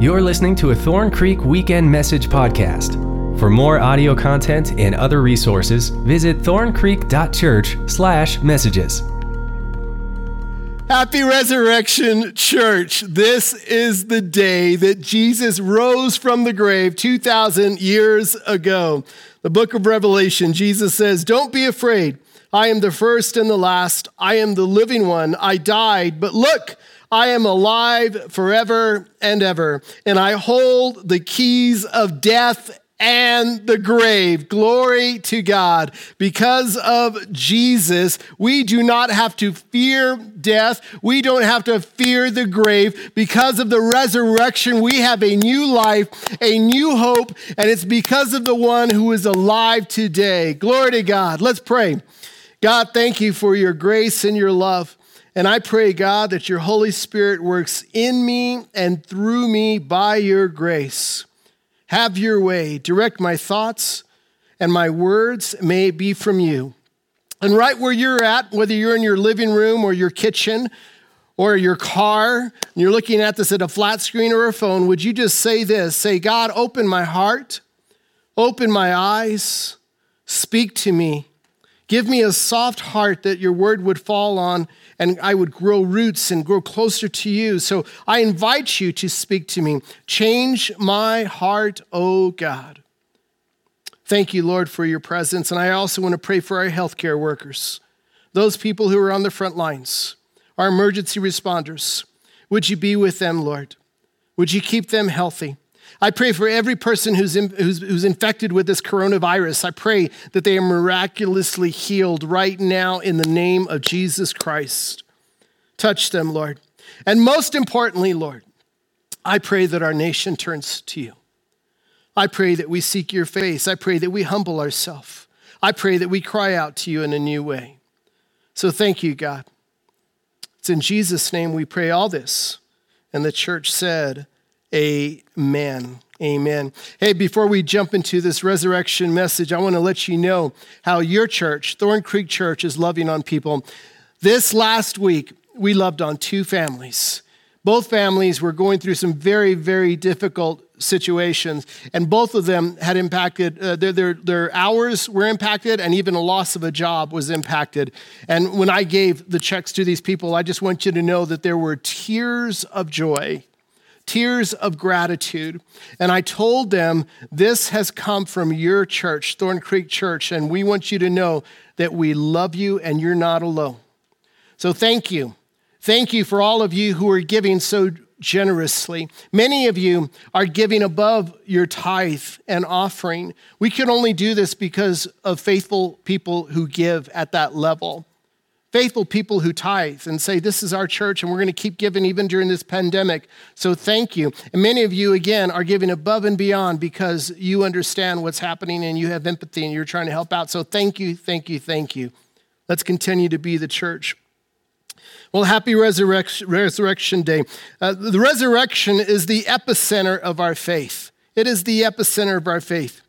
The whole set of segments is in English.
You're listening to a Thorn Creek Weekend Message podcast. For more audio content and other resources, visit thorncreek.church/messages. Happy Resurrection Church. This is the day that Jesus rose from the grave 2,000 years ago. The book of Revelation, Jesus says, Don't be afraid. I am the first and the last. I am the living one. I died, but look, I am alive forever and ever, and I hold the keys of death and the grave. Glory to God. Because of Jesus, we do not have to fear death. We don't have to fear the grave. Because of the resurrection, we have a new life, a new hope, and it's because of the one who is alive today. Glory to God. Let's pray. God, thank you for your grace and your love. And I pray, God, that your Holy Spirit works in me and through me by your grace. Have your way. Direct my thoughts and my words may be from you. And right where you're at, whether you're in your living room or your kitchen or your car, and you're looking at this at a flat screen or a phone, would you just say this? Say, God, open my heart, open my eyes, speak to me. Give me a soft heart that your word would fall on and I would grow roots and grow closer to you. So I invite you to speak to me. Change my heart, oh God. Thank you, Lord, for your presence. And I also want to pray for our healthcare workers, those people who are on the front lines, our emergency responders. Would you be with them, Lord? Would you keep them healthy? I pray for every person who's, in, who's, who's, infected with this coronavirus. I pray that they are miraculously healed right now in the name of Jesus Christ. Touch them, Lord. And most importantly, Lord, I pray that our nation turns to you. I pray that we seek your face. I pray that we humble ourselves. I pray that we cry out to you in a new way. So thank you, God. It's in Jesus' name we pray all this. And the church said, Amen. Amen. Hey, before we jump into this resurrection message, I want to let you know how your church, Thorn Creek Church, is loving on people. This last week, we loved on two families. Both families were going through some very, very difficult situations, and both of them had impacted, uh, their, their, their hours were impacted, and even a loss of a job was impacted. And when I gave the checks to these people, I just want you to know that there were tears of joy tears of gratitude. And I told them, This has come from your church, Thorn Creek Church, and we want you to know that we love you and you're not alone. So thank you. Thank you for all of you who are giving so generously. Many of you are giving above your tithe and offering. We can only do this because of faithful people who give at that level faithful people who tithe and say, This is our church and we're going to keep giving even during this pandemic. So thank you. And many of you, again, are giving above and beyond because you understand what's happening and you have empathy and you're trying to help out. So thank you, thank you, thank you. Let's continue to be the church. Well, happy Resurrection, Day. Uh, the resurrection is the epicenter of our faith. It is the epicenter of our faith.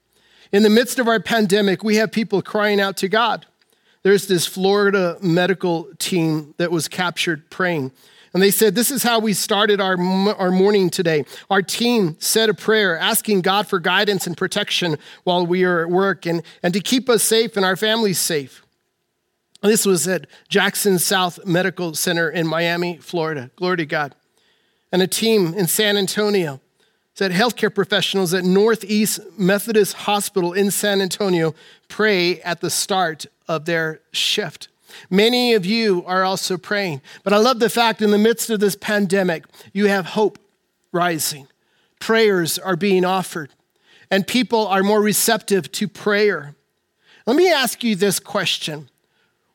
In the midst of our pandemic, we have people crying out to God. There's this Florida medical team that was captured praying. And they said, This is how we started our, our morning today. Our team said a prayer asking God for guidance and protection while we are at work and, and to keep us safe and our families safe. And this was at Jackson South Medical Center in Miami, Florida. Glory to God. And a team in San Antonio said healthcare professionals at Northeast Methodist Hospital in San Antonio pray at the start of their shift. Many of you are also praying. But I love the fact in the midst of this pandemic, you have hope rising. Prayers are being offered, and people are more receptive to prayer. Let me ask you this question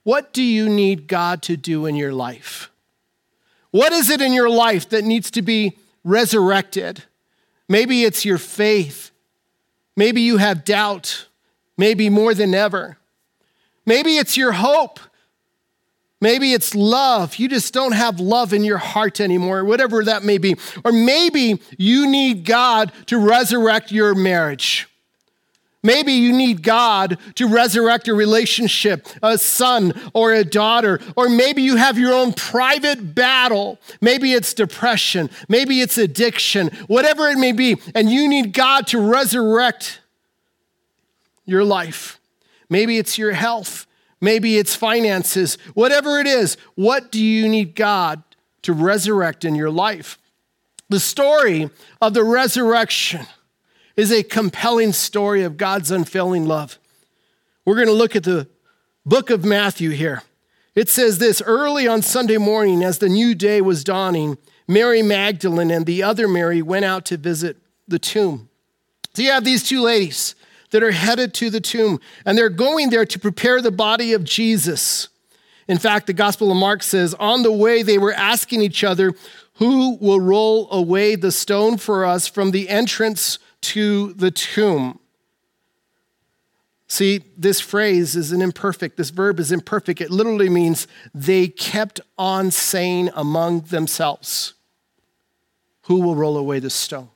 What do you need God to do in your life? What is it in your life that needs to be resurrected? Maybe it's your faith. Maybe you have doubt, maybe more than ever. Maybe it's your hope. Maybe it's love. You just don't have love in your heart anymore, whatever that may be. Or maybe you need God to resurrect your marriage. Maybe you need God to resurrect a relationship, a son or a daughter, or maybe you have your own private battle. Maybe it's depression, maybe it's addiction, whatever it may be, and you need God to resurrect your life. Maybe it's your health, maybe it's finances, whatever it is. What do you need God to resurrect in your life? The story of the resurrection is a compelling story of God's unfailing love. We're going to look at the book of Matthew here. It says this early on Sunday morning, as the new day was dawning, Mary Magdalene and the other Mary went out to visit the tomb. So you have these two ladies that are headed to the tomb, and they're going there to prepare the body of Jesus. In fact, the Gospel of Mark says, on the way, they were asking each other, Who will roll away the stone for us from the entrance to the tomb. See, this phrase is an imperfect, this verb is imperfect. It literally means they kept on saying among themselves, Who will roll away the stone?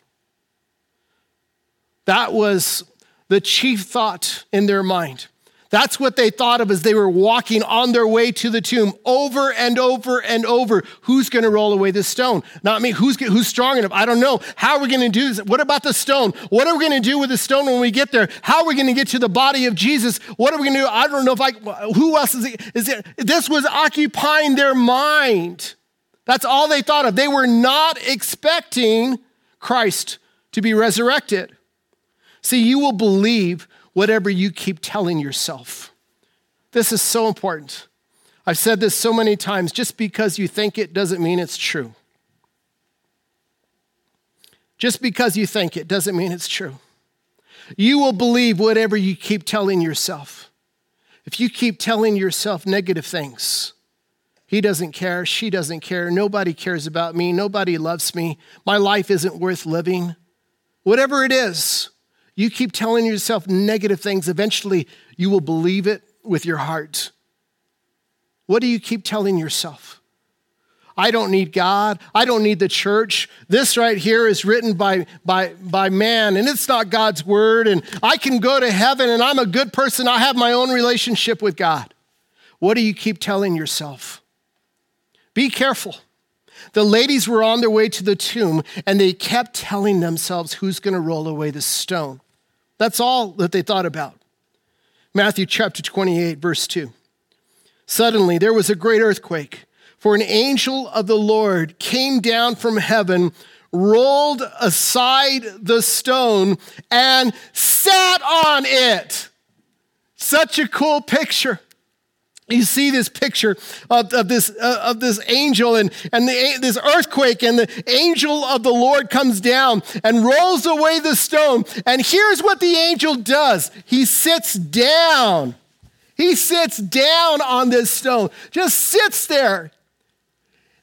That was the chief thought in their mind. That's what they thought of as they were walking on their way to the tomb over and over and over. Who's going to roll away this stone? Not me. Who's, who's strong enough? I don't know. How are we going to do this? What about the stone? What are we going to do with the stone when we get there? How are we going to get to the body of Jesus? What are we going to do? I don't know if I, who else is? Is it? This was occupying their mind. That's all they thought of. They were not expecting Christ to be resurrected. See, you will believe whatever you keep telling yourself. This is so important. I've said this so many times just because you think it doesn't mean it's true. Just because you think it doesn't mean it's true. You will believe whatever you keep telling yourself. If you keep telling yourself negative things, he doesn't care, she doesn't care, nobody cares about me, nobody loves me, my life isn't worth living, whatever it is, you keep telling yourself negative things, eventually you will believe it with your heart. What do you keep telling yourself? I don't need God. I don't need the church. This right here is written by, by, by man, and it's not God's word. And I can go to heaven, and I'm a good person. I have my own relationship with God. What do you keep telling yourself? Be careful. The ladies were on their way to the tomb, and they kept telling themselves who's going to roll away the stone. That's all that they thought about. Matthew chapter 28, verse 2. Suddenly there was a great earthquake, for an angel of the Lord came down from heaven, rolled aside the stone, and sat on it. Such a cool picture you see this picture of, of this, uh, of this angel and, and the, this earthquake, and the angel of the Lord comes down and rolls away the stone. And here's what the angel does he sits down. He sits down on this stone, just sits there.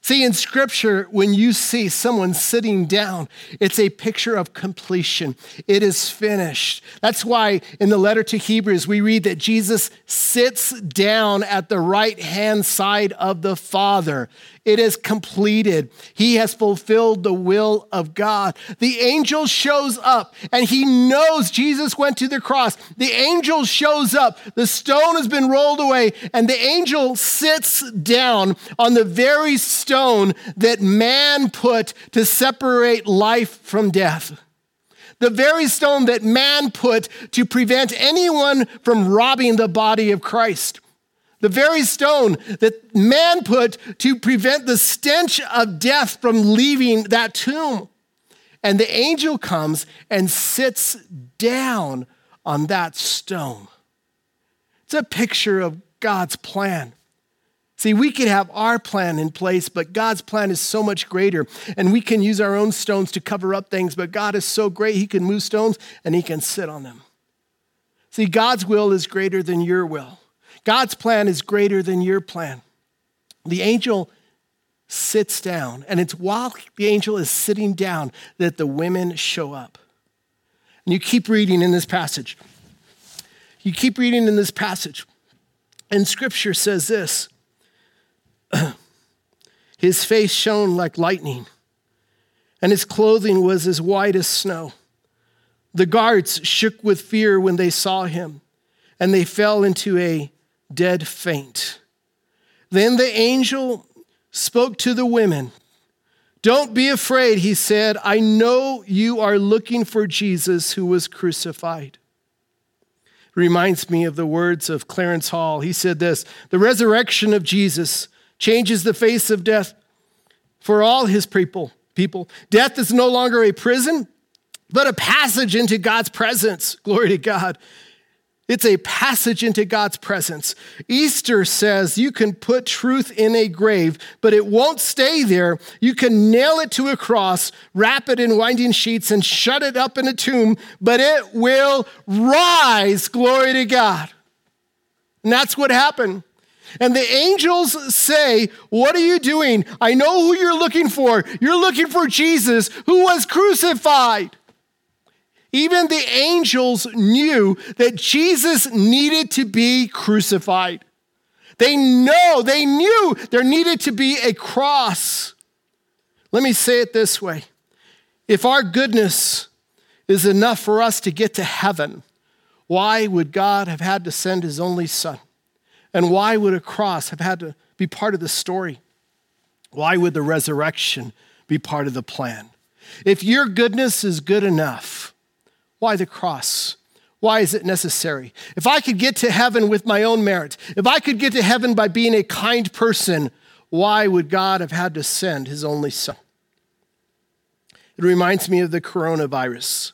See, in scripture, when you see someone sitting down, it's a picture of completion. It is finished. That's why in the letter to Hebrews, we read that Jesus sits down at the right hand side of the Father. It is completed. He has fulfilled the will of God. The angel shows up and he knows Jesus went to the cross. The angel shows up. The stone has been rolled away and the angel sits down on the very stone that man put to separate life from death the very stone that man put to prevent anyone from robbing the body of Christ the very stone that man put to prevent the stench of death from leaving that tomb. And the angel comes and sits down on that stone. It's a picture of God's plan. See, we could have our plan in place, but God's plan is so much greater. And we can use our own stones to cover up things, but God is so great, He can move stones and He can sit on them. See, God's will is greater than your will. God's plan is greater than your plan. The angel sits down, and it's while the angel is sitting down that the women show up. And you keep reading in this passage. You keep reading in this passage. And scripture says this His face shone like lightning, and his clothing was as white as snow. The guards shook with fear when they saw him, and they fell into a dead faint. Then the angel spoke to the women. Don't be afraid, he said. I know you are looking for Jesus who was crucified. Reminds me of the words of Clarence Hall. He said this The resurrection of Jesus changes the face of death for all his people. People, death is no longer a prison, but a passage into God's presence. Glory to God. It's a passage into God's presence. Easter says you can put truth in a grave, but it won't stay there. You can nail it to a cross, wrap it in winding sheets, and shut it up in a tomb, but it will rise. Glory to God. And that's what happened. And the angels say, What are you doing? I know who you're looking for. You're looking for Jesus who was crucified. Even the angels knew that Jesus needed to be crucified. They know, they knew there needed to be a cross. Let me say it this way if our goodness is enough for us to get to heaven, why would God have had to send his only son? And why would a cross have had to be part of the story? Why would the resurrection be part of the plan? If your goodness is good enough, why the cross? Why is it necessary? If I could get to heaven with my own merit, if I could get to heaven by being a kind person, why would God have had to send his only son? It reminds me of the coronavirus.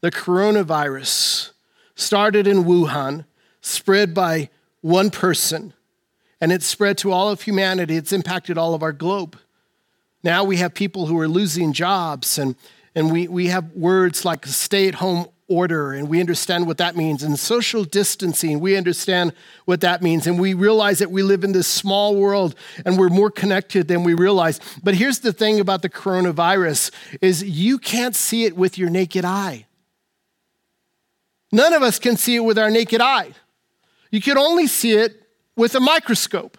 The coronavirus started in Wuhan, spread by one person, and it's spread to all of humanity. It's impacted all of our globe. Now we have people who are losing jobs, and, and we, we have words like stay at home order, and we understand what that means. And social distancing, we understand what that means. And we realize that we live in this small world and we're more connected than we realize. But here's the thing about the coronavirus is you can't see it with your naked eye. None of us can see it with our naked eye. You can only see it with a microscope.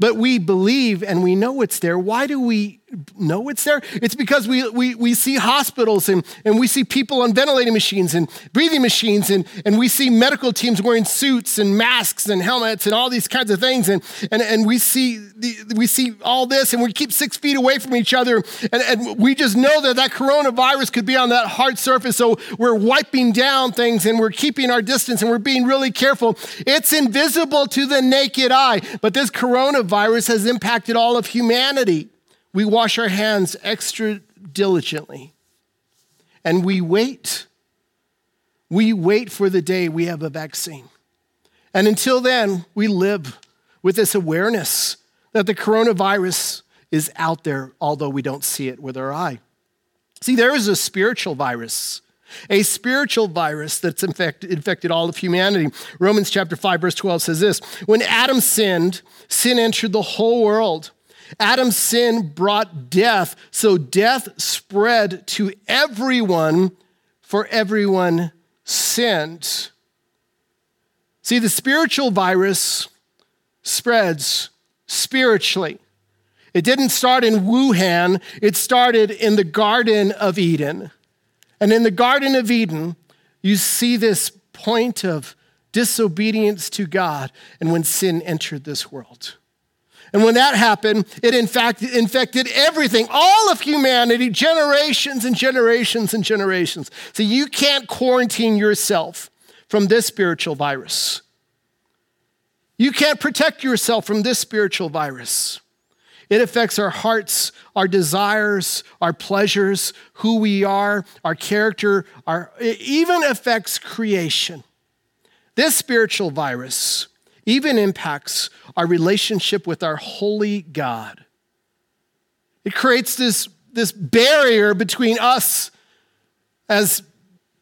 But we believe and we know it's there. Why do we know it's there? It's because we, we, we see hospitals and, and we see people on ventilating machines and breathing machines, and, and we see medical teams wearing suits and masks and helmets and all these kinds of things. And, and, and we, see the, we see all this, and we keep six feet away from each other. And, and we just know that that coronavirus could be on that hard surface. So we're wiping down things and we're keeping our distance and we're being really careful. It's invisible to the naked eye, but this coronavirus has impacted all of humanity. We wash our hands extra diligently and we wait. We wait for the day we have a vaccine. And until then, we live with this awareness that the coronavirus is out there, although we don't see it with our eye. See, there is a spiritual virus, a spiritual virus that's infected, infected all of humanity. Romans chapter 5, verse 12 says this When Adam sinned, sin entered the whole world. Adam's sin brought death, so death spread to everyone, for everyone sinned. See, the spiritual virus spreads spiritually. It didn't start in Wuhan, it started in the Garden of Eden. And in the Garden of Eden, you see this point of disobedience to God and when sin entered this world. And when that happened, it in fact infected everything, all of humanity, generations and generations and generations. So you can't quarantine yourself from this spiritual virus. You can't protect yourself from this spiritual virus. It affects our hearts, our desires, our pleasures, who we are, our character, our, it even affects creation. This spiritual virus even impacts our relationship with our holy God. It creates this, this barrier between us as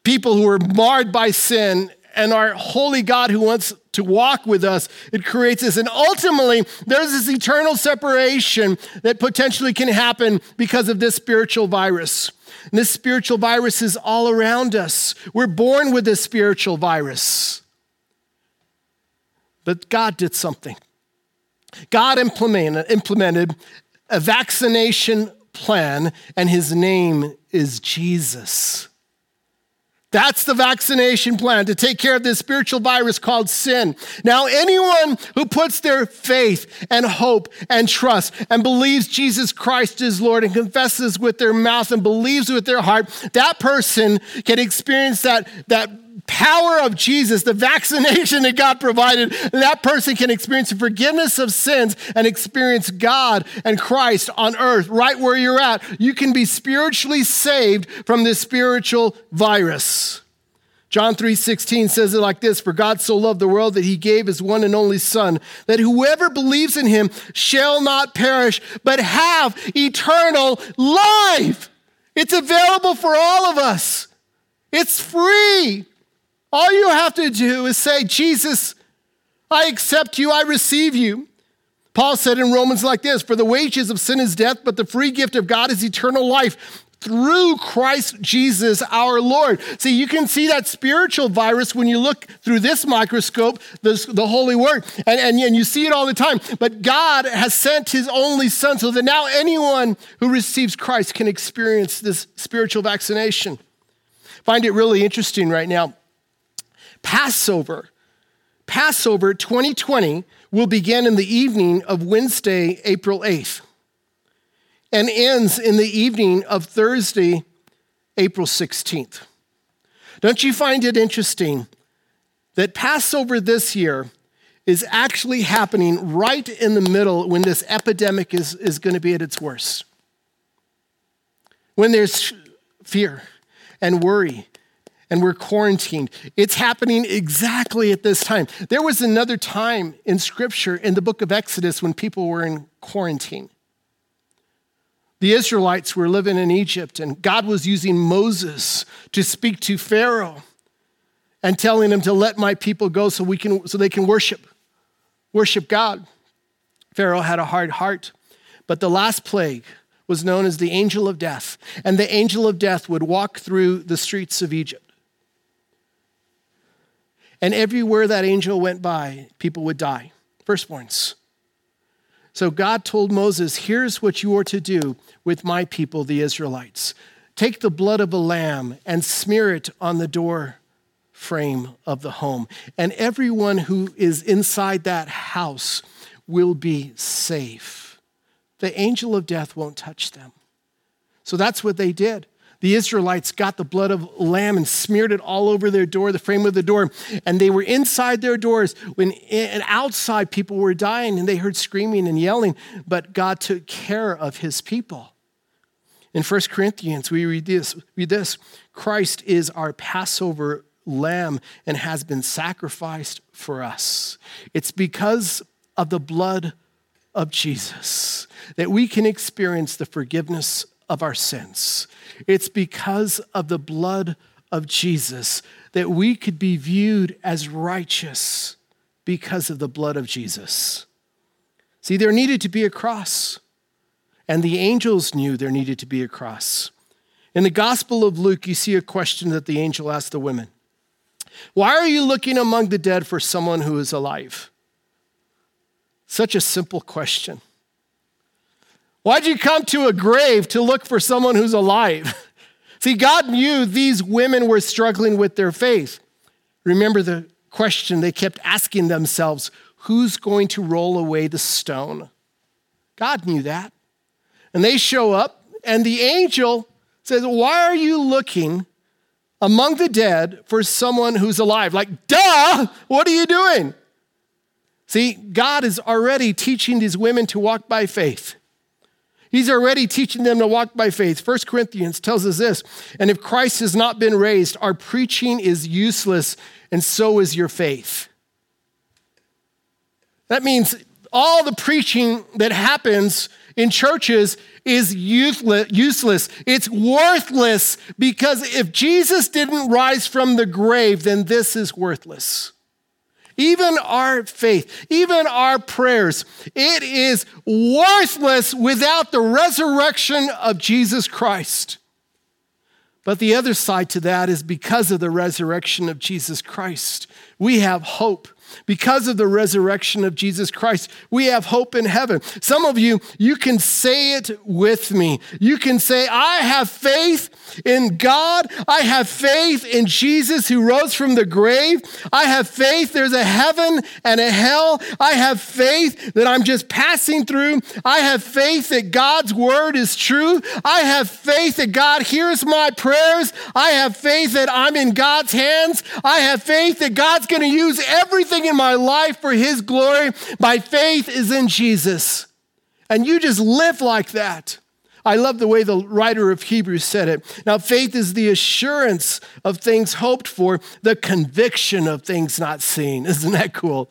people who are marred by sin and our holy God who wants to walk with us. It creates this. And ultimately, there's this eternal separation that potentially can happen because of this spiritual virus. And this spiritual virus is all around us. We're born with this spiritual virus. But God did something. God implemented, implemented a vaccination plan, and his name is Jesus. That's the vaccination plan to take care of this spiritual virus called sin. Now, anyone who puts their faith and hope and trust and believes Jesus Christ is Lord and confesses with their mouth and believes with their heart, that person can experience that, that power of Jesus, the vaccination that God provided, that person can experience the forgiveness of sins and experience God and Christ on earth right where you're at. You can be spiritually saved from this spiritual virus. John 3:16 says it like this, for God so loved the world that he gave his one and only son that whoever believes in him shall not perish but have eternal life. It's available for all of us. It's free. All you have to do is say, Jesus, I accept you, I receive you. Paul said in Romans like this For the wages of sin is death, but the free gift of God is eternal life through Christ Jesus our Lord. See, you can see that spiritual virus when you look through this microscope, this, the Holy Word, and, and, and you see it all the time. But God has sent His only Son so that now anyone who receives Christ can experience this spiritual vaccination. Find it really interesting right now. Passover. Passover 2020 will begin in the evening of Wednesday, April 8th, and ends in the evening of Thursday, April 16th. Don't you find it interesting that Passover this year is actually happening right in the middle when this epidemic is, is going to be at its worst? When there's fear and worry and we're quarantined. It's happening exactly at this time. There was another time in Scripture in the book of Exodus when people were in quarantine. The Israelites were living in Egypt, and God was using Moses to speak to Pharaoh and telling him to let my people go so, we can, so they can worship, worship God. Pharaoh had a hard heart. But the last plague was known as the angel of death, and the angel of death would walk through the streets of Egypt. And everywhere that angel went by, people would die, firstborns. So God told Moses, Here's what you are to do with my people, the Israelites take the blood of a lamb and smear it on the door frame of the home. And everyone who is inside that house will be safe. The angel of death won't touch them. So that's what they did the Israelites got the blood of lamb and smeared it all over their door, the frame of the door, and they were inside their doors when and outside people were dying and they heard screaming and yelling, but God took care of his people. In 1 Corinthians, we read this, read this Christ is our Passover lamb and has been sacrificed for us. It's because of the blood of Jesus that we can experience the forgiveness of our sins. It's because of the blood of Jesus that we could be viewed as righteous because of the blood of Jesus. See, there needed to be a cross, and the angels knew there needed to be a cross. In the Gospel of Luke, you see a question that the angel asked the women Why are you looking among the dead for someone who is alive? Such a simple question. Why'd you come to a grave to look for someone who's alive? See, God knew these women were struggling with their faith. Remember the question they kept asking themselves who's going to roll away the stone? God knew that. And they show up, and the angel says, Why are you looking among the dead for someone who's alive? Like, duh, what are you doing? See, God is already teaching these women to walk by faith. He's already teaching them to walk by faith. 1 Corinthians tells us this And if Christ has not been raised, our preaching is useless, and so is your faith. That means all the preaching that happens in churches is useless. It's worthless because if Jesus didn't rise from the grave, then this is worthless. Even our faith, even our prayers, it is worthless without the resurrection of Jesus Christ. But the other side to that is because of the resurrection of Jesus Christ, we have hope Because of the resurrection of Jesus Christ, we have hope in heaven. Some of you, you can say it with me. You can say, I have faith in God. I have faith in Jesus who rose from the grave. I have faith there's a heaven and a hell. I have faith that I'm just passing through. I have faith that God's word is true. I have faith that God hears my prayers. I have faith that I'm in God's hands. I have faith that God's going to use everything in my life for his glory. My faith is in Jesus. And you just live like that. I love the way the writer of Hebrews said it. Now, faith is the assurance of things hoped for, the conviction of things not seen. Isn't that cool?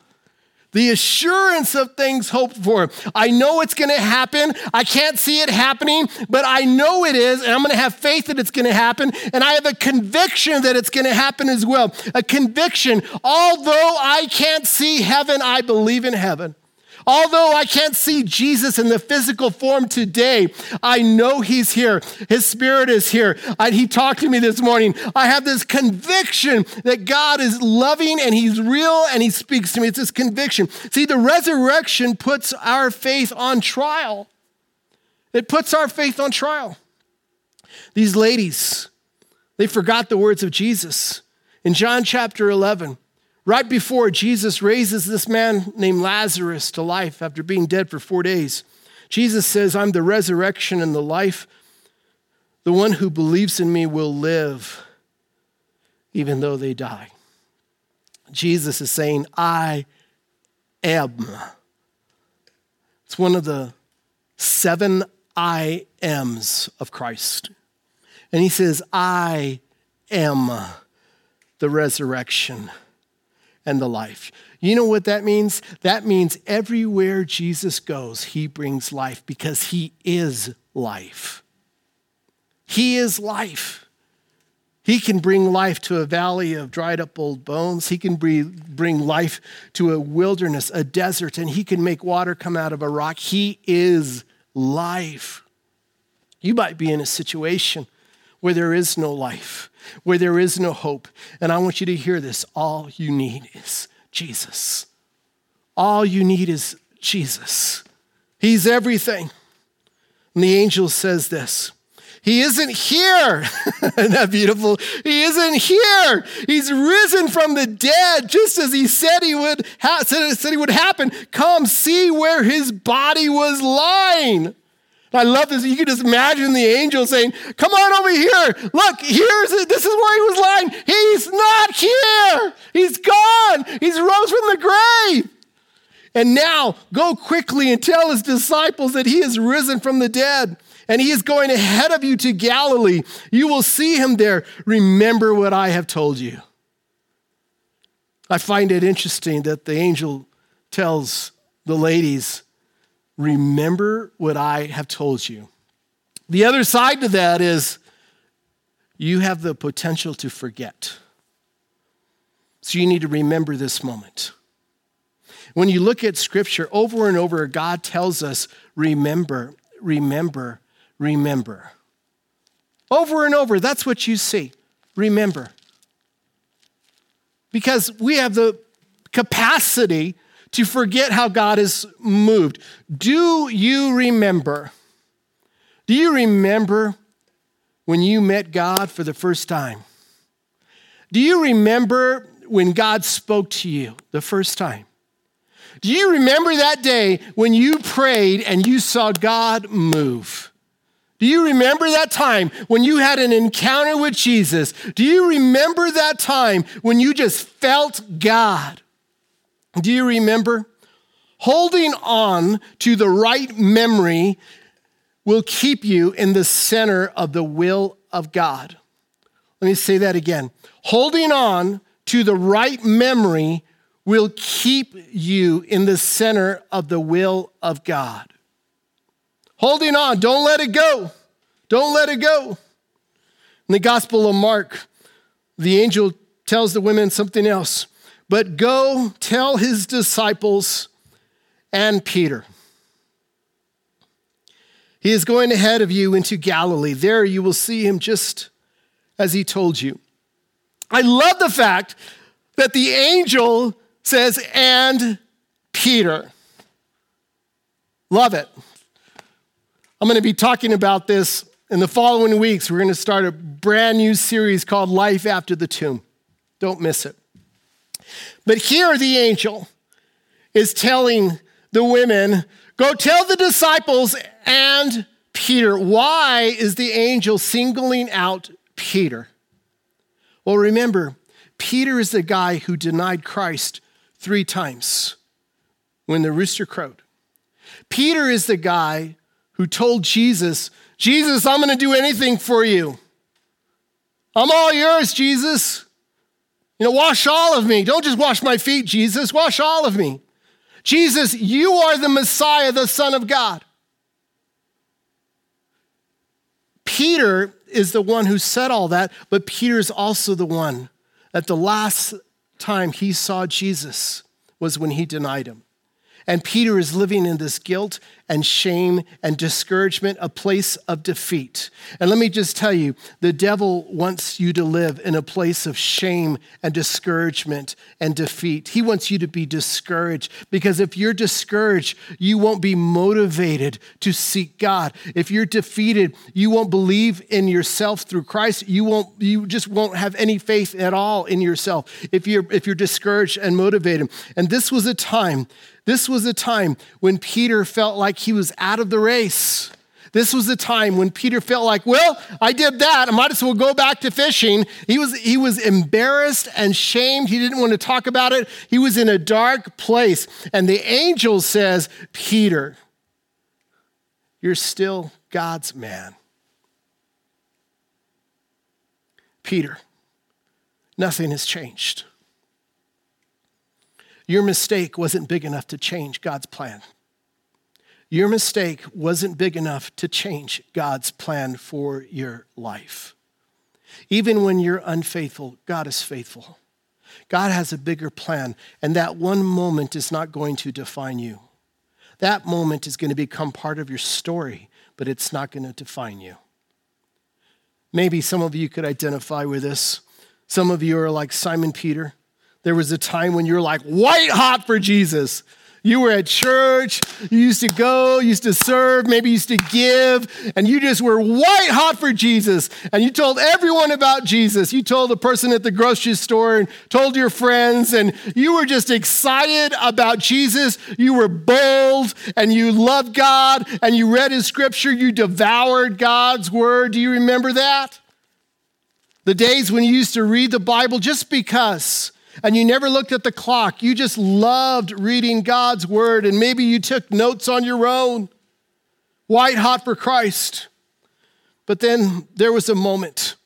The assurance of things hoped for. I know it's going to happen. I can't see it happening, but I know it is, and I'm going to have faith that it's going to happen. And I have a conviction that it's going to happen as well. A conviction. Although I can't see heaven, I believe in heaven. Although I can't see Jesus in the physical form today, I know he's here. His spirit is here. I, he talked to me this morning. I have this conviction that God is loving and he's real and he speaks to me. It's this conviction. See, the resurrection puts our faith on trial. It puts our faith on trial. These ladies, they forgot the words of Jesus. In John chapter 11, Right before Jesus raises this man named Lazarus to life after being dead for four days, Jesus says, I'm the resurrection and the life. The one who believes in me will live even though they die. Jesus is saying, I am. It's one of the seven I ams of Christ. And he says, I am the resurrection and the life. You know what that means? That means everywhere Jesus goes, he brings life because he is life. He is life. He can bring life to a valley of dried up old bones. He can bring life to a wilderness, a desert, and he can make water come out of a rock. He is life. You might be in a situation where there is no life where there is no hope. And I want you to hear this all you need is Jesus. All you need is Jesus. He's everything. And the angel says this He isn't here. Isn't that beautiful? He isn't here. He's risen from the dead, just as he said he would, ha- said, said he would happen. Come see where his body was lying. I love this. You can just imagine the angel saying, Come on over here. Look, here's it. This is where he was lying. He's not here. He's gone. He's rose from the grave. And now go quickly and tell his disciples that he is risen from the dead and he is going ahead of you to Galilee. You will see him there. Remember what I have told you. I find it interesting that the angel tells the ladies, Remember what I have told you. The other side to that is you have the potential to forget. So you need to remember this moment. When you look at scripture over and over, God tells us, remember, remember, remember. Over and over, that's what you see. Remember. Because we have the capacity to forget how God is moved. Do you remember? Do you remember when you met God for the first time? Do you remember when God spoke to you the first time? Do you remember that day when you prayed and you saw God move? Do you remember that time when you had an encounter with Jesus? Do you remember that time when you just felt God? Do you remember? Holding on to the right memory will keep you in the center of the will of God. Let me say that again. Holding on to the right memory will keep you in the center of the will of God. Holding on, don't let it go. Don't let it go. In the Gospel of Mark, the angel tells the women something else. But go tell his disciples and Peter. He is going ahead of you into Galilee. There you will see him just as he told you. I love the fact that the angel says, and Peter. Love it. I'm going to be talking about this in the following weeks. We're going to start a brand new series called Life After the Tomb. Don't miss it. But here, the angel is telling the women, Go tell the disciples and Peter. Why is the angel singling out Peter? Well, remember, Peter is the guy who denied Christ three times when the rooster crowed. Peter is the guy who told Jesus, Jesus, I'm going to do anything for you. I'm all yours, Jesus. You know, wash all of me. Don't just wash my feet, Jesus. Wash all of me. Jesus, you are the Messiah, the Son of God. Peter is the one who said all that, but Peter is also the one that the last time he saw Jesus was when he denied him. And Peter is living in this guilt and shame and discouragement, a place of defeat. And let me just tell you the devil wants you to live in a place of shame and discouragement and defeat. He wants you to be discouraged because if you're discouraged, you won't be motivated to seek God. If you're defeated, you won't believe in yourself through Christ. You won't you just won't have any faith at all in yourself if you're if you're discouraged and motivated. And this was a time this was a time when Peter felt like he was out of the race. This was the time when Peter felt like, well, I did that. I might as well go back to fishing. He was, he was embarrassed and shamed. He didn't want to talk about it. He was in a dark place. And the angel says, Peter, you're still God's man. Peter, nothing has changed. Your mistake wasn't big enough to change God's plan. Your mistake wasn't big enough to change God's plan for your life. Even when you're unfaithful, God is faithful. God has a bigger plan, and that one moment is not going to define you. That moment is going to become part of your story, but it's not going to define you. Maybe some of you could identify with this. Some of you are like Simon Peter. There was a time when you're like white hot for Jesus. You were at church, you used to go, used to serve, maybe used to give, and you just were white hot for Jesus. And you told everyone about Jesus. You told the person at the grocery store and told your friends, and you were just excited about Jesus. You were bold and you loved God and you read his scripture. You devoured God's word. Do you remember that? The days when you used to read the Bible just because and you never looked at the clock. You just loved reading God's word, and maybe you took notes on your own, white hot for Christ. But then there was a moment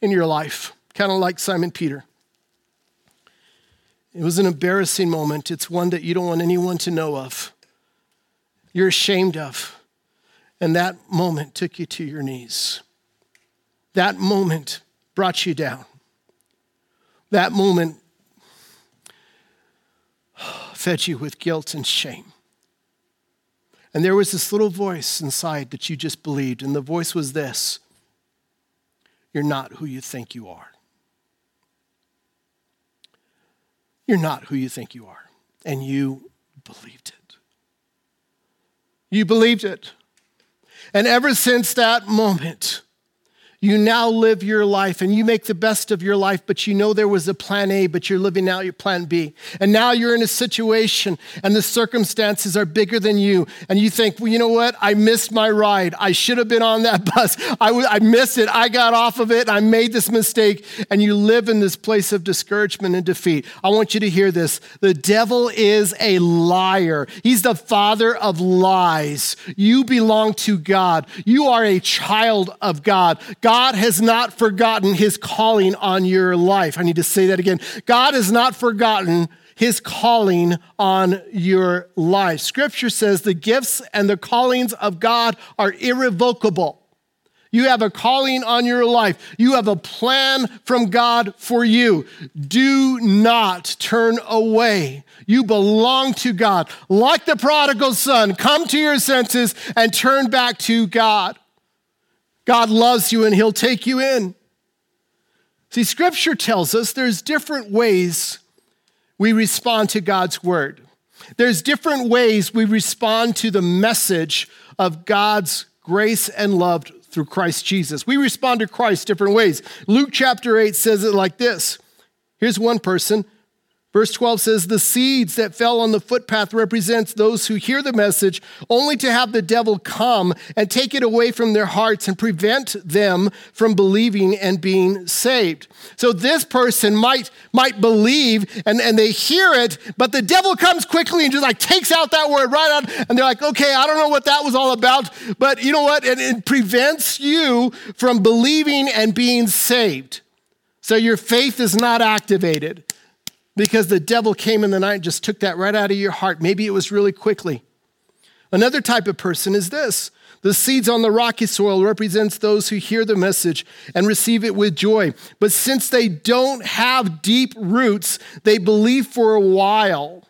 in your life, kind of like Simon Peter. It was an embarrassing moment. It's one that you don't want anyone to know of. You're ashamed of. And that moment took you to your knees. That moment brought you down. That moment fed you with guilt and shame. And there was this little voice inside that you just believed, and the voice was this You're not who you think you are. You're not who you think you are. And you believed it. You believed it. And ever since that moment, you now live your life and you make the best of your life, but you know there was a plan A, but you're living out your plan B. And now you're in a situation and the circumstances are bigger than you. And you think, well, you know what? I missed my ride. I should have been on that bus. I, w- I missed it. I got off of it. I made this mistake. And you live in this place of discouragement and defeat. I want you to hear this. The devil is a liar, he's the father of lies. You belong to God, you are a child of God. God God has not forgotten his calling on your life. I need to say that again. God has not forgotten his calling on your life. Scripture says the gifts and the callings of God are irrevocable. You have a calling on your life. You have a plan from God for you. Do not turn away. You belong to God. Like the prodigal son, come to your senses and turn back to God. God loves you and he'll take you in. See, scripture tells us there's different ways we respond to God's word. There's different ways we respond to the message of God's grace and love through Christ Jesus. We respond to Christ different ways. Luke chapter 8 says it like this. Here's one person Verse 12 says, The seeds that fell on the footpath represents those who hear the message only to have the devil come and take it away from their hearts and prevent them from believing and being saved. So this person might, might believe and, and they hear it, but the devil comes quickly and just like takes out that word right out. And they're like, okay, I don't know what that was all about, but you know what? It, it prevents you from believing and being saved. So your faith is not activated because the devil came in the night and just took that right out of your heart. Maybe it was really quickly. Another type of person is this. The seeds on the rocky soil represents those who hear the message and receive it with joy. But since they don't have deep roots, they believe for a while.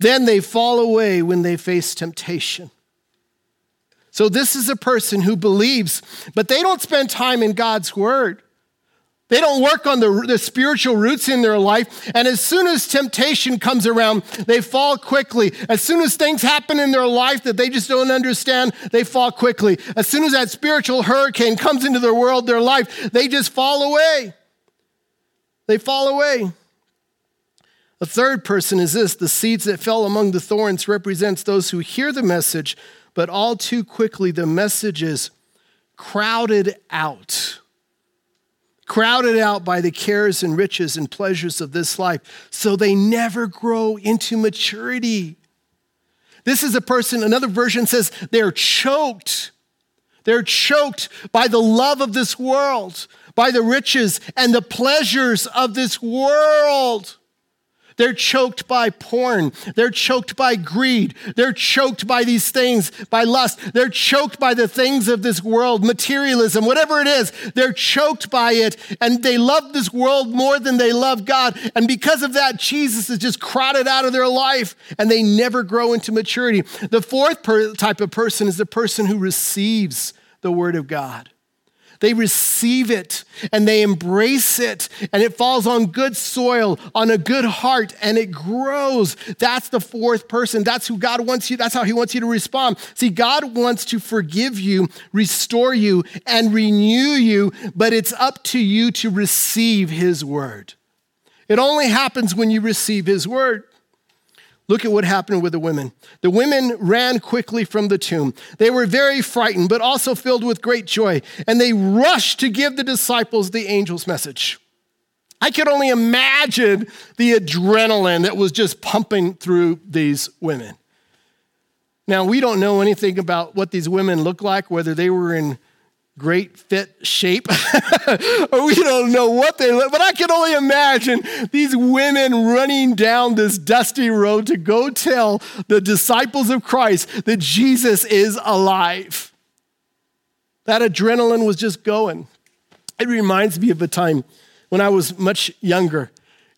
Then they fall away when they face temptation. So, this is a person who believes, but they don't spend time in God's word. They don't work on the, the spiritual roots in their life. And as soon as temptation comes around, they fall quickly. As soon as things happen in their life that they just don't understand, they fall quickly. As soon as that spiritual hurricane comes into their world, their life, they just fall away. They fall away. A third person is this the seeds that fell among the thorns represents those who hear the message, but all too quickly the message is crowded out crowded out by the cares and riches and pleasures of this life, so they never grow into maturity. This is a person, another version says they're choked. They're choked by the love of this world, by the riches and the pleasures of this world. They're choked by porn. They're choked by greed. They're choked by these things, by lust. They're choked by the things of this world, materialism, whatever it is. They're choked by it. And they love this world more than they love God. And because of that, Jesus is just crowded out of their life and they never grow into maturity. The fourth per- type of person is the person who receives the word of God. They receive it and they embrace it, and it falls on good soil, on a good heart, and it grows. That's the fourth person. That's who God wants you, that's how He wants you to respond. See, God wants to forgive you, restore you, and renew you, but it's up to you to receive His word. It only happens when you receive His word. Look at what happened with the women. The women ran quickly from the tomb. They were very frightened, but also filled with great joy, and they rushed to give the disciples the angel's message. I could only imagine the adrenaline that was just pumping through these women. Now, we don't know anything about what these women looked like, whether they were in great fit shape. we don't know what they look, but I can only imagine these women running down this dusty road to go tell the disciples of Christ that Jesus is alive. That adrenaline was just going. It reminds me of a time when I was much younger,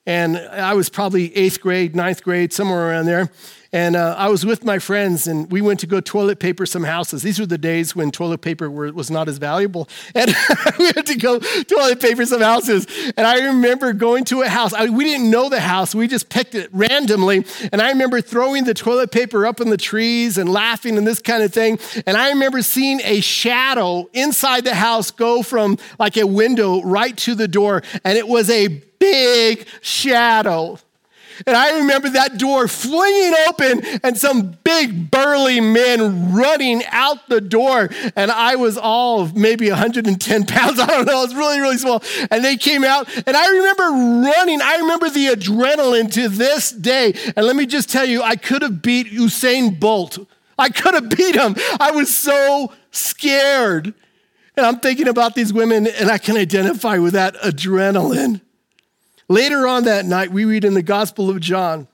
and I was probably eighth grade, ninth grade, somewhere around there. And uh, I was with my friends, and we went to go toilet paper some houses. These were the days when toilet paper were, was not as valuable. And we had to go toilet paper some houses. And I remember going to a house. I, we didn't know the house, we just picked it randomly. And I remember throwing the toilet paper up in the trees and laughing and this kind of thing. And I remember seeing a shadow inside the house go from like a window right to the door. And it was a big shadow. And I remember that door flinging open and some big burly men running out the door. And I was all maybe 110 pounds. I don't know. I was really, really small. And they came out and I remember running. I remember the adrenaline to this day. And let me just tell you, I could have beat Usain Bolt. I could have beat him. I was so scared. And I'm thinking about these women and I can identify with that adrenaline. Later on that night, we read in the Gospel of John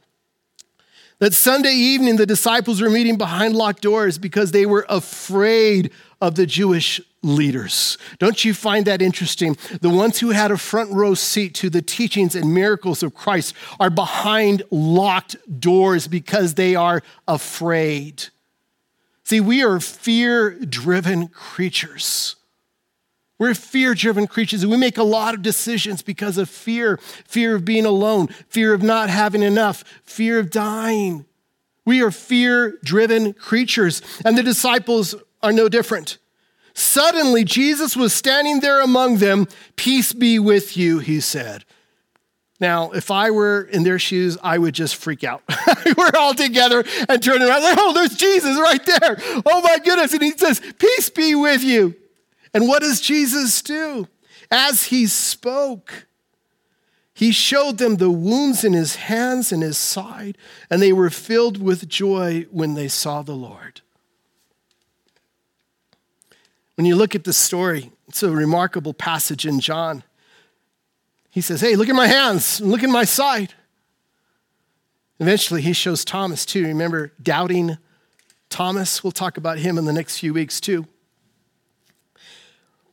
that Sunday evening the disciples were meeting behind locked doors because they were afraid of the Jewish leaders. Don't you find that interesting? The ones who had a front row seat to the teachings and miracles of Christ are behind locked doors because they are afraid. See, we are fear driven creatures. We're fear driven creatures and we make a lot of decisions because of fear fear of being alone, fear of not having enough, fear of dying. We are fear driven creatures, and the disciples are no different. Suddenly, Jesus was standing there among them. Peace be with you, he said. Now, if I were in their shoes, I would just freak out. we're all together and turn around, like, oh, there's Jesus right there. Oh my goodness. And he says, Peace be with you. And what does Jesus do? As he spoke, he showed them the wounds in his hands and his side, and they were filled with joy when they saw the Lord. When you look at the story, it's a remarkable passage in John. He says, Hey, look at my hands, look at my side. Eventually, he shows Thomas too. Remember doubting Thomas? We'll talk about him in the next few weeks too.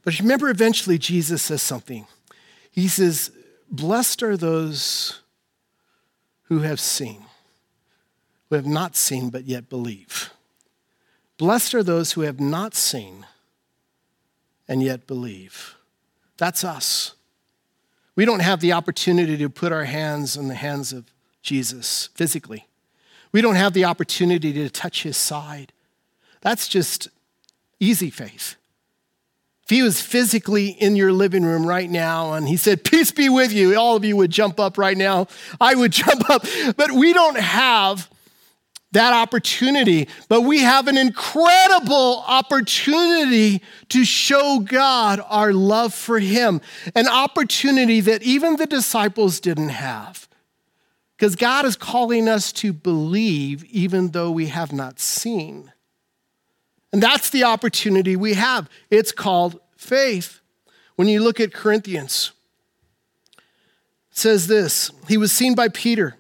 But remember, eventually, Jesus says something. He says, Blessed are those who have seen, who have not seen but yet believe. Blessed are those who have not seen and yet believe. That's us. We don't have the opportunity to put our hands in the hands of Jesus physically. We don't have the opportunity to touch his side. That's just easy faith. If he was physically in your living room right now and he said, Peace be with you, all of you would jump up right now. I would jump up. But we don't have that opportunity, but we have an incredible opportunity to show God our love for Him, an opportunity that even the disciples didn't have. Because God is calling us to believe even though we have not seen. And that's the opportunity we have. It's called faith. When you look at Corinthians, it says this He was seen by Peter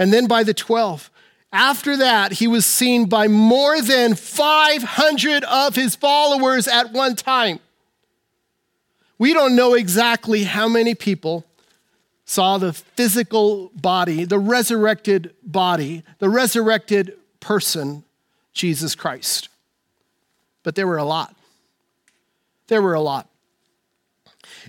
and then by the 12. After that, he was seen by more than 500 of his followers at one time. We don't know exactly how many people saw the physical body, the resurrected body, the resurrected person, Jesus Christ but there were a lot. There were a lot.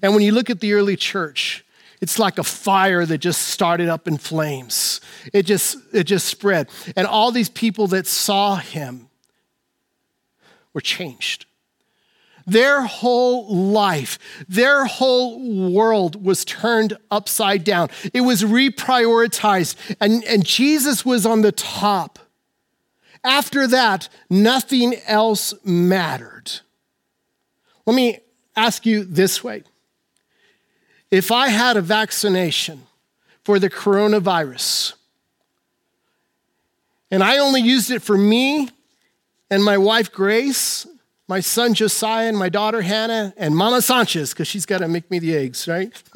And when you look at the early church, it's like a fire that just started up in flames. It just, it just spread. And all these people that saw him were changed. Their whole life, their whole world was turned upside down. It was reprioritized, and, and Jesus was on the top. After that, nothing else mattered. Let me ask you this way if I had a vaccination for the coronavirus, and I only used it for me and my wife Grace, my son Josiah, and my daughter Hannah, and Mama Sanchez, because she's got to make me the eggs, right?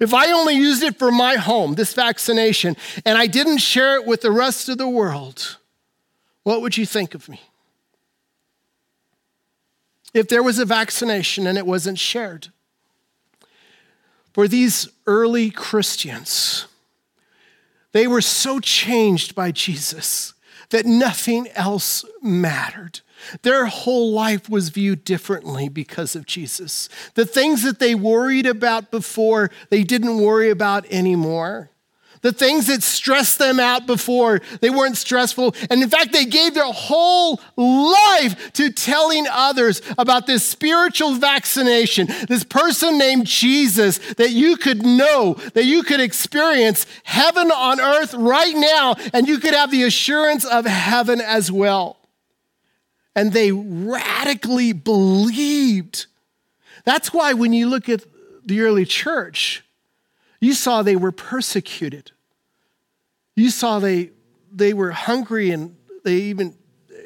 if I only used it for my home, this vaccination, and I didn't share it with the rest of the world, what would you think of me? If there was a vaccination and it wasn't shared. For these early Christians, they were so changed by Jesus that nothing else mattered. Their whole life was viewed differently because of Jesus. The things that they worried about before, they didn't worry about anymore. The things that stressed them out before, they weren't stressful. And in fact, they gave their whole life to telling others about this spiritual vaccination, this person named Jesus that you could know, that you could experience heaven on earth right now, and you could have the assurance of heaven as well. And they radically believed. That's why when you look at the early church, you saw they were persecuted. You saw they, they were hungry and they even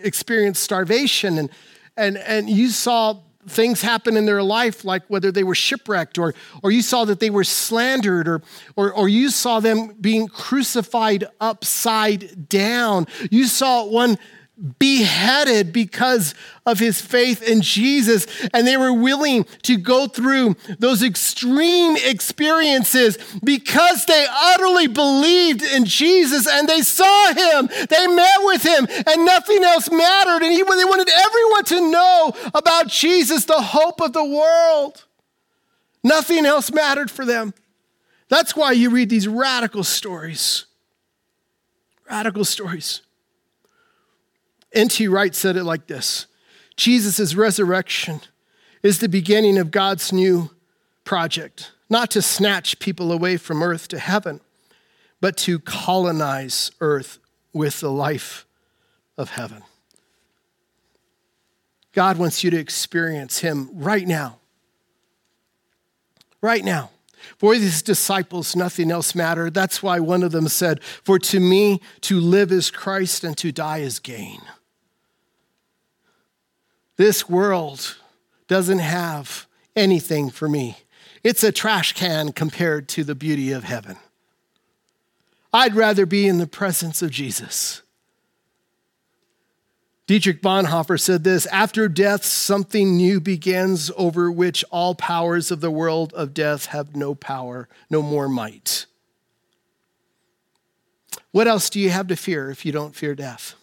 experienced starvation. And, and, and you saw things happen in their life, like whether they were shipwrecked or, or you saw that they were slandered or, or, or you saw them being crucified upside down. You saw one beheaded because of his faith in Jesus. And they were willing to go through those extreme experiences because they utterly believed in Jesus and they saw him, they met with him, and nothing else mattered. And he, they wanted everyone to know about Jesus, the hope of the world. Nothing else mattered for them. That's why you read these radical stories. Radical stories. N.T. Wright said it like this Jesus' resurrection is the beginning of God's new project, not to snatch people away from earth to heaven, but to colonize earth with the life of heaven. God wants you to experience Him right now. Right now. For these disciples, nothing else mattered. That's why one of them said, For to me, to live is Christ and to die is gain. This world doesn't have anything for me. It's a trash can compared to the beauty of heaven. I'd rather be in the presence of Jesus. Dietrich Bonhoeffer said this After death, something new begins over which all powers of the world of death have no power, no more might. What else do you have to fear if you don't fear death?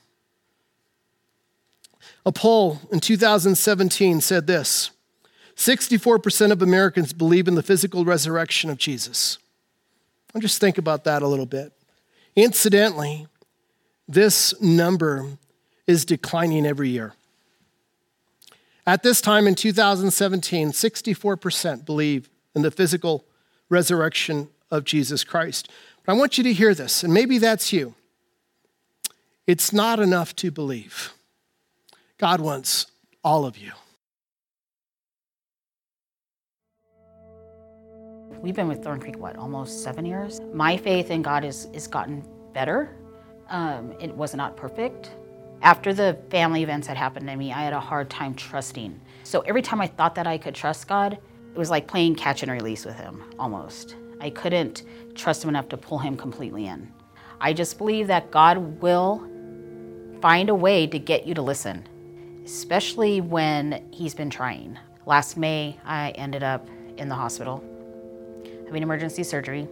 A poll in 2017 said this 64% of Americans believe in the physical resurrection of Jesus. I'll just think about that a little bit. Incidentally, this number is declining every year. At this time in 2017, 64% believe in the physical resurrection of Jesus Christ. But I want you to hear this, and maybe that's you. It's not enough to believe. God wants all of you. We've been with Thorn Creek, what, almost seven years? My faith in God has, has gotten better. Um, it was not perfect. After the family events had happened to me, I had a hard time trusting. So every time I thought that I could trust God, it was like playing catch and release with Him, almost. I couldn't trust Him enough to pull Him completely in. I just believe that God will find a way to get you to listen, especially when He's been trying. Last May, I ended up in the hospital having emergency surgery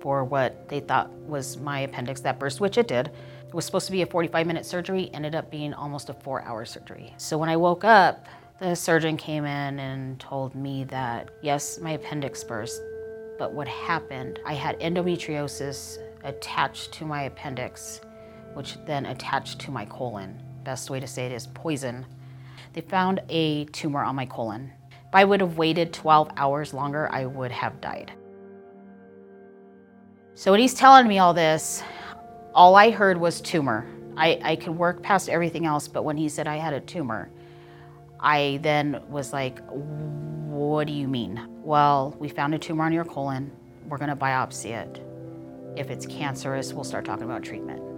for what they thought was my appendix that burst, which it did. It was supposed to be a 45 minute surgery, ended up being almost a four hour surgery. So when I woke up, the surgeon came in and told me that yes, my appendix burst, but what happened, I had endometriosis attached to my appendix, which then attached to my colon. Best way to say it is poison. They found a tumor on my colon. If I would have waited 12 hours longer, I would have died. So when he's telling me all this, all I heard was tumor. I, I could work past everything else, but when he said I had a tumor, I then was like, What do you mean? Well, we found a tumor on your colon. We're going to biopsy it. If it's cancerous, we'll start talking about treatment.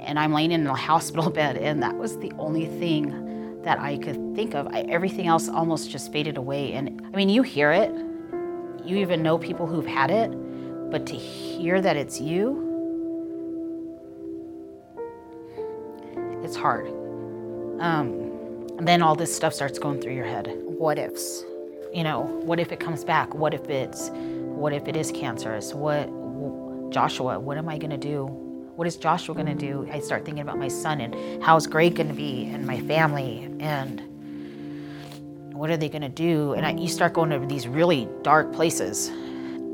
And I'm laying in a hospital bed, and that was the only thing that I could think of. I, everything else almost just faded away. And I mean, you hear it, you even know people who've had it, but to hear that it's you, it's hard. Um, and then all this stuff starts going through your head. What ifs? You know, what if it comes back? What if it's, what if it is cancerous? What, Joshua, what am I gonna do? What is Joshua gonna do? I start thinking about my son and how's Greg gonna be and my family and what are they gonna do? And I, you start going to these really dark places.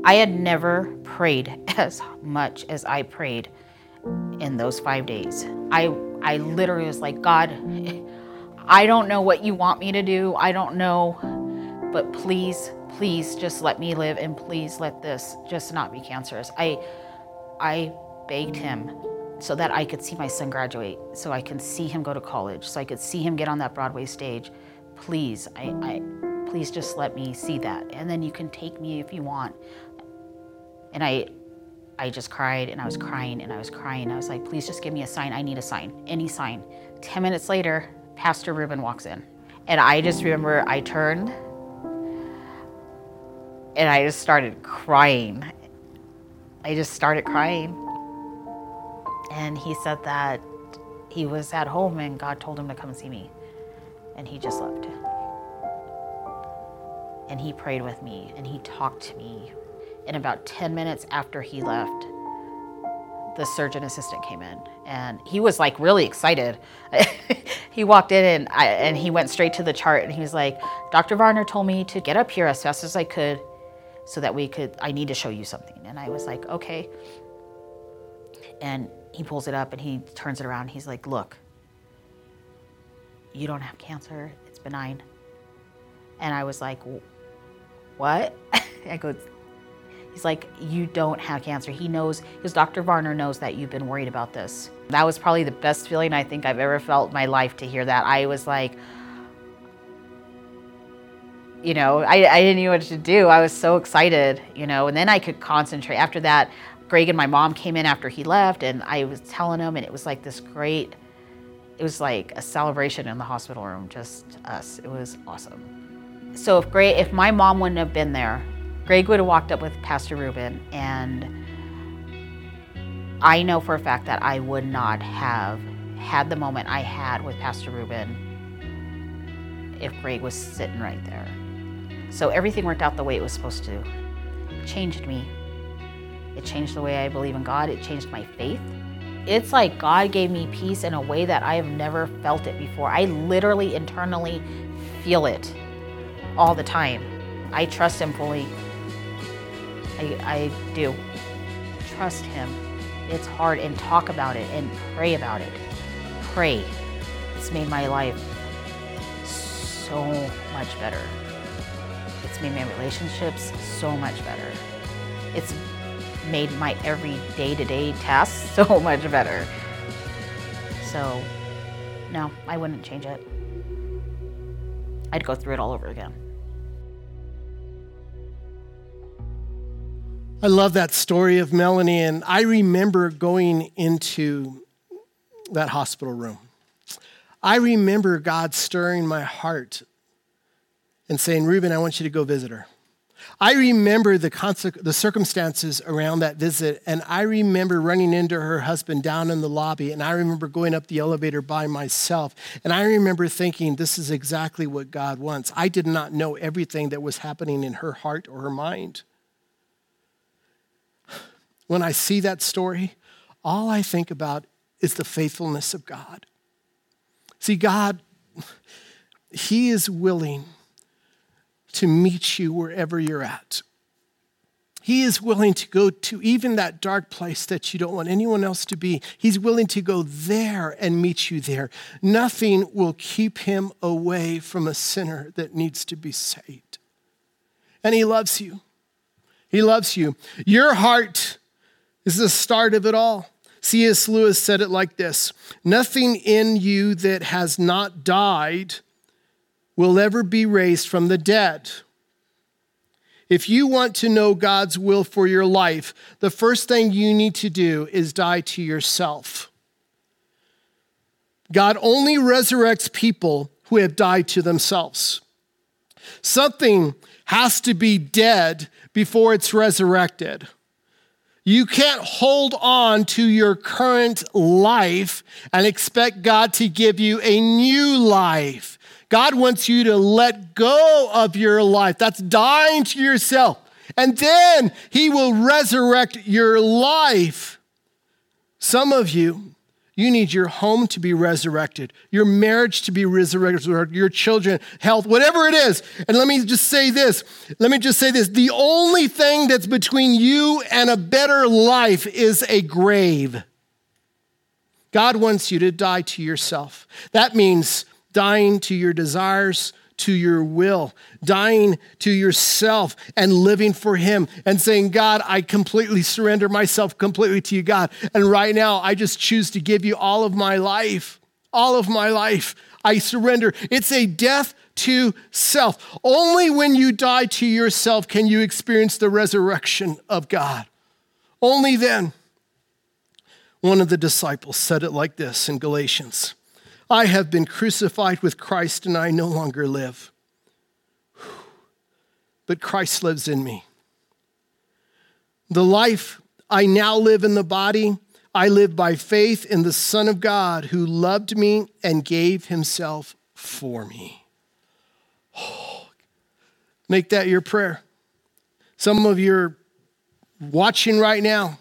I had never prayed as much as I prayed in those five days. I I literally was like, God, I don't know what you want me to do. I don't know, but please, please just let me live and please let this just not be cancerous. I I begged him so that I could see my son graduate, so I can see him go to college, so I could see him get on that Broadway stage. Please, I, I please just let me see that. And then you can take me if you want. And I I just cried and I was crying and I was crying. I was like, please just give me a sign. I need a sign, any sign. 10 minutes later, Pastor Ruben walks in. And I just remember I turned and I just started crying. I just started crying. And he said that he was at home and God told him to come see me. And he just left. And he prayed with me and he talked to me and about 10 minutes after he left, the surgeon assistant came in and he was like really excited. he walked in and, I, and he went straight to the chart and he was like, Dr. Varner told me to get up here as fast as I could so that we could, I need to show you something. And I was like, okay. And he pulls it up and he turns it around. He's like, look, you don't have cancer, it's benign. And I was like, what? I go, He's like, You don't have cancer. He knows, because Dr. Varner knows that you've been worried about this. That was probably the best feeling I think I've ever felt in my life to hear that. I was like, you know, I, I didn't know what to do. I was so excited, you know, and then I could concentrate. After that, Greg and my mom came in after he left, and I was telling him, and it was like this great, it was like a celebration in the hospital room, just us. It was awesome. So if Greg, if my mom wouldn't have been there, Greg would have walked up with Pastor Ruben, and I know for a fact that I would not have had the moment I had with Pastor Ruben if Greg was sitting right there. So everything worked out the way it was supposed to. Changed me. It changed the way I believe in God. It changed my faith. It's like God gave me peace in a way that I have never felt it before. I literally internally feel it all the time. I trust Him fully. I, I do. Trust Him. It's hard and talk about it and pray about it. Pray. It's made my life so much better. It's made my relationships so much better. It's made my every day to day tasks so much better. So, no, I wouldn't change it. I'd go through it all over again. I love that story of Melanie, and I remember going into that hospital room. I remember God stirring my heart and saying, Ruben, I want you to go visit her. I remember the, the circumstances around that visit, and I remember running into her husband down in the lobby, and I remember going up the elevator by myself, and I remember thinking, this is exactly what God wants. I did not know everything that was happening in her heart or her mind when I see that story, all I think about is the faithfulness of God. See, God, He is willing to meet you wherever you're at. He is willing to go to even that dark place that you don't want anyone else to be. He's willing to go there and meet you there. Nothing will keep him away from a sinner that needs to be saved. And he loves you. He loves you. Your heart is the start of it all. C.S. Lewis said it like this Nothing in you that has not died will ever be raised from the dead. If you want to know God's will for your life, the first thing you need to do is die to yourself. God only resurrects people who have died to themselves. Something has to be dead before it's resurrected. You can't hold on to your current life and expect God to give you a new life. God wants you to let go of your life. That's dying to yourself. And then He will resurrect your life. Some of you you need your home to be resurrected, your marriage to be resurrected, your children, health, whatever it is. And let me just say this. Let me just say this. The only thing that's between you and a better life is a grave. God wants you to die to yourself. That means dying to your desires, to your will, dying to yourself and living for Him and saying, God, I completely surrender myself completely to you, God. And right now, I just choose to give you all of my life, all of my life. I surrender. It's a death to self. Only when you die to yourself can you experience the resurrection of God. Only then. One of the disciples said it like this in Galatians I have been crucified with Christ and I no longer live, but Christ lives in me. The life I now live in the body, I live by faith in the Son of God who loved me and gave himself for me. Make that your prayer. Some of you are watching right now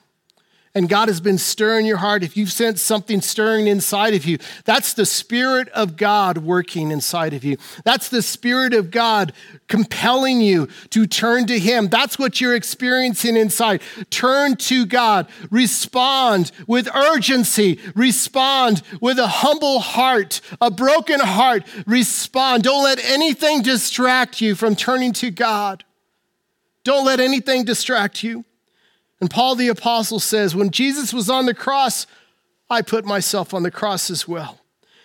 and God has been stirring your heart, if you've sensed something stirring inside of you, that's the Spirit of God working inside of you. That's the Spirit of God compelling you to turn to Him. That's what you're experiencing inside. Turn to God. Respond with urgency. Respond with a humble heart, a broken heart. Respond. Don't let anything distract you from turning to God. Don't let anything distract you. And Paul the Apostle says, When Jesus was on the cross, I put myself on the cross as well.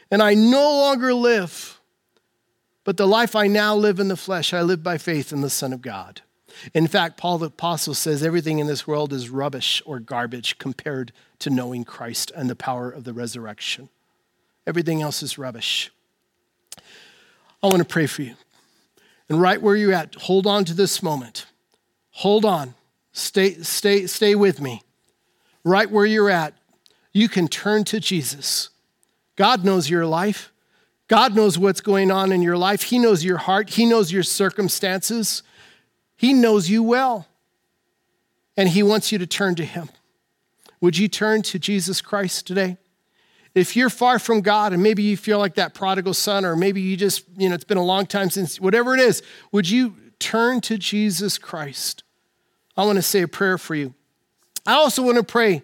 And I no longer live, but the life I now live in the flesh, I live by faith in the Son of God. In fact, Paul the Apostle says everything in this world is rubbish or garbage compared to knowing Christ and the power of the resurrection. Everything else is rubbish. I want to pray for you. And right where you're at, hold on to this moment. Hold on. Stay, stay, stay with me. Right where you're at, you can turn to Jesus. God knows your life. God knows what's going on in your life. He knows your heart. He knows your circumstances. He knows you well. And He wants you to turn to Him. Would you turn to Jesus Christ today? If you're far from God and maybe you feel like that prodigal son, or maybe you just, you know, it's been a long time since, whatever it is, would you turn to Jesus Christ? I want to say a prayer for you. I also want to pray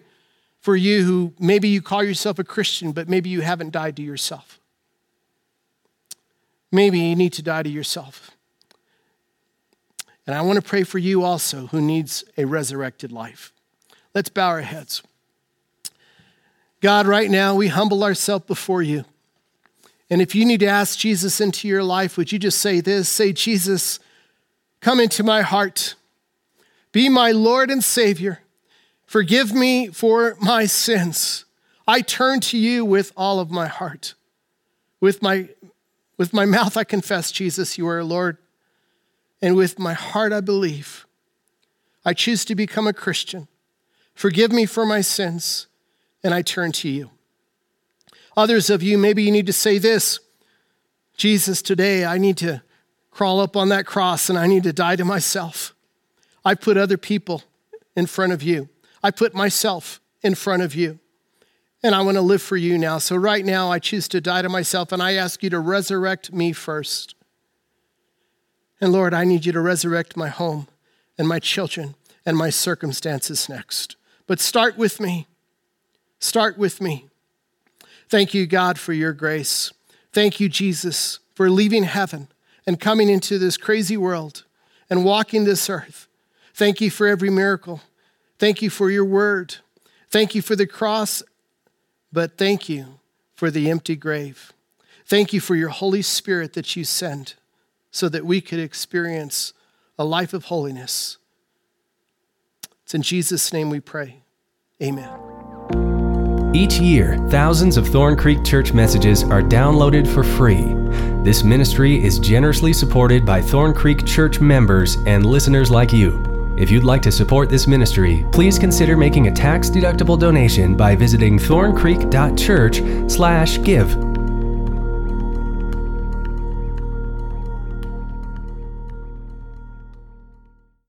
for you who maybe you call yourself a Christian, but maybe you haven't died to yourself. Maybe you need to die to yourself. And I want to pray for you also who needs a resurrected life. Let's bow our heads. God, right now we humble ourselves before you. And if you need to ask Jesus into your life, would you just say this? Say, Jesus, come into my heart. Be my Lord and Savior. Forgive me for my sins. I turn to you with all of my heart. With my, with my mouth, I confess, Jesus, you are Lord. And with my heart, I believe. I choose to become a Christian. Forgive me for my sins, and I turn to you. Others of you, maybe you need to say this Jesus, today I need to crawl up on that cross and I need to die to myself. I put other people in front of you. I put myself in front of you. And I want to live for you now. So, right now, I choose to die to myself, and I ask you to resurrect me first. And Lord, I need you to resurrect my home and my children and my circumstances next. But start with me. Start with me. Thank you, God, for your grace. Thank you, Jesus, for leaving heaven and coming into this crazy world and walking this earth Thank you for every miracle. Thank you for your word. Thank you for the cross, but thank you for the empty grave. Thank you for your Holy Spirit that you send so that we could experience a life of holiness. It's in Jesus' name we pray. Amen. Each year, thousands of Thorn Creek Church messages are downloaded for free. This ministry is generously supported by Thorn Creek Church members and listeners like you. If you'd like to support this ministry, please consider making a tax-deductible donation by visiting thorncreek.church/give.